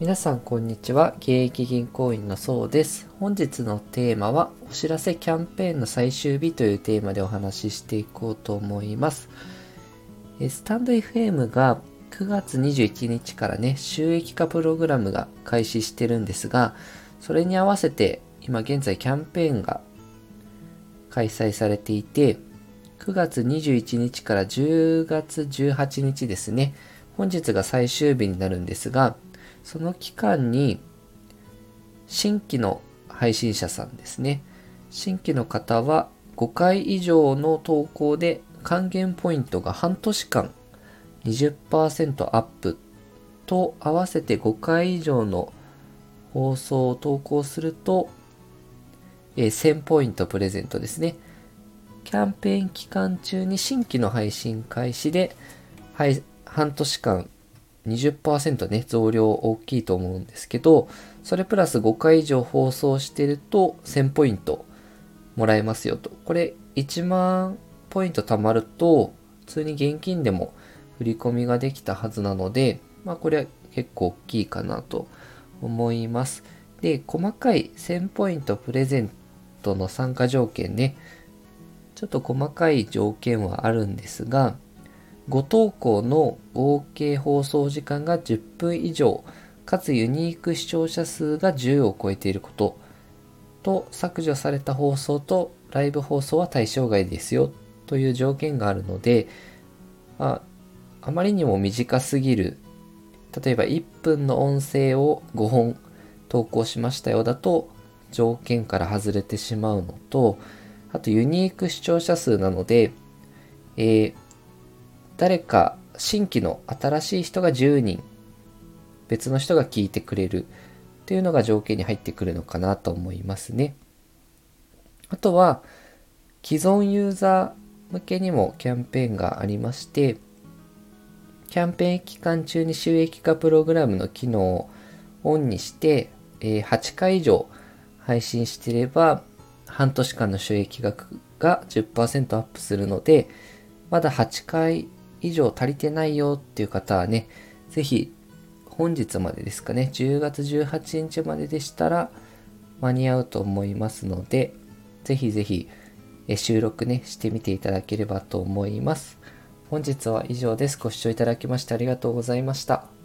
皆さんこんにちは。現役銀行員のそうです。本日のテーマはお知らせキャンペーンの最終日というテーマでお話ししていこうと思います。スタンド FM が9月21日からね収益化プログラムが開始してるんですがそれに合わせて今現在キャンペーンが開催されていて9月21日から10月18日ですね本日が最終日になるんですがその期間に新規の配信者さんですね新規の方は5回以上の投稿で還元ポイントが半年間20%アップと合わせて5回以上の放送を投稿すると、え、1000ポイントプレゼントですね。キャンペーン期間中に新規の配信開始で、はい、半年間20%ね、増量大きいと思うんですけど、それプラス5回以上放送してると1000ポイントもらえますよと。これ1万ポイント貯まると、普通に現金でも振り込みができたはずなので、まあこれは結構大きいかなと思います。で、細かい1000ポイントプレゼントの参加条件ね、ちょっと細かい条件はあるんですが、ご投稿の合計放送時間が10分以上、かつユニーク視聴者数が10を超えていること。と、削除された放送とライブ放送は対象外ですよ。という条件があるので、まあ、あまりにも短すぎる、例えば1分の音声を5本投稿しましたよ。だと条件から外れてしまうのと、あとユニーク視聴者数なので、えー、誰か新規の新しい人が10人、別の人が聞いてくれるっていうのが条件に入ってくるのかなと思いますね。あとは、既存ユーザー向けにもキャンペーンがありまして、キャンペーン期間中に収益化プログラムの機能をオンにして、え8回以上配信していれば、半年間の収益額が10%アップするので、まだ8回以上足りてないよっていう方はね、ぜひ本日までですかね、10月18日まででしたら間に合うと思いますので、ぜひぜひ収録ね、してみていただければと思います。本日は以上です。ご視聴いただきましてありがとうございました。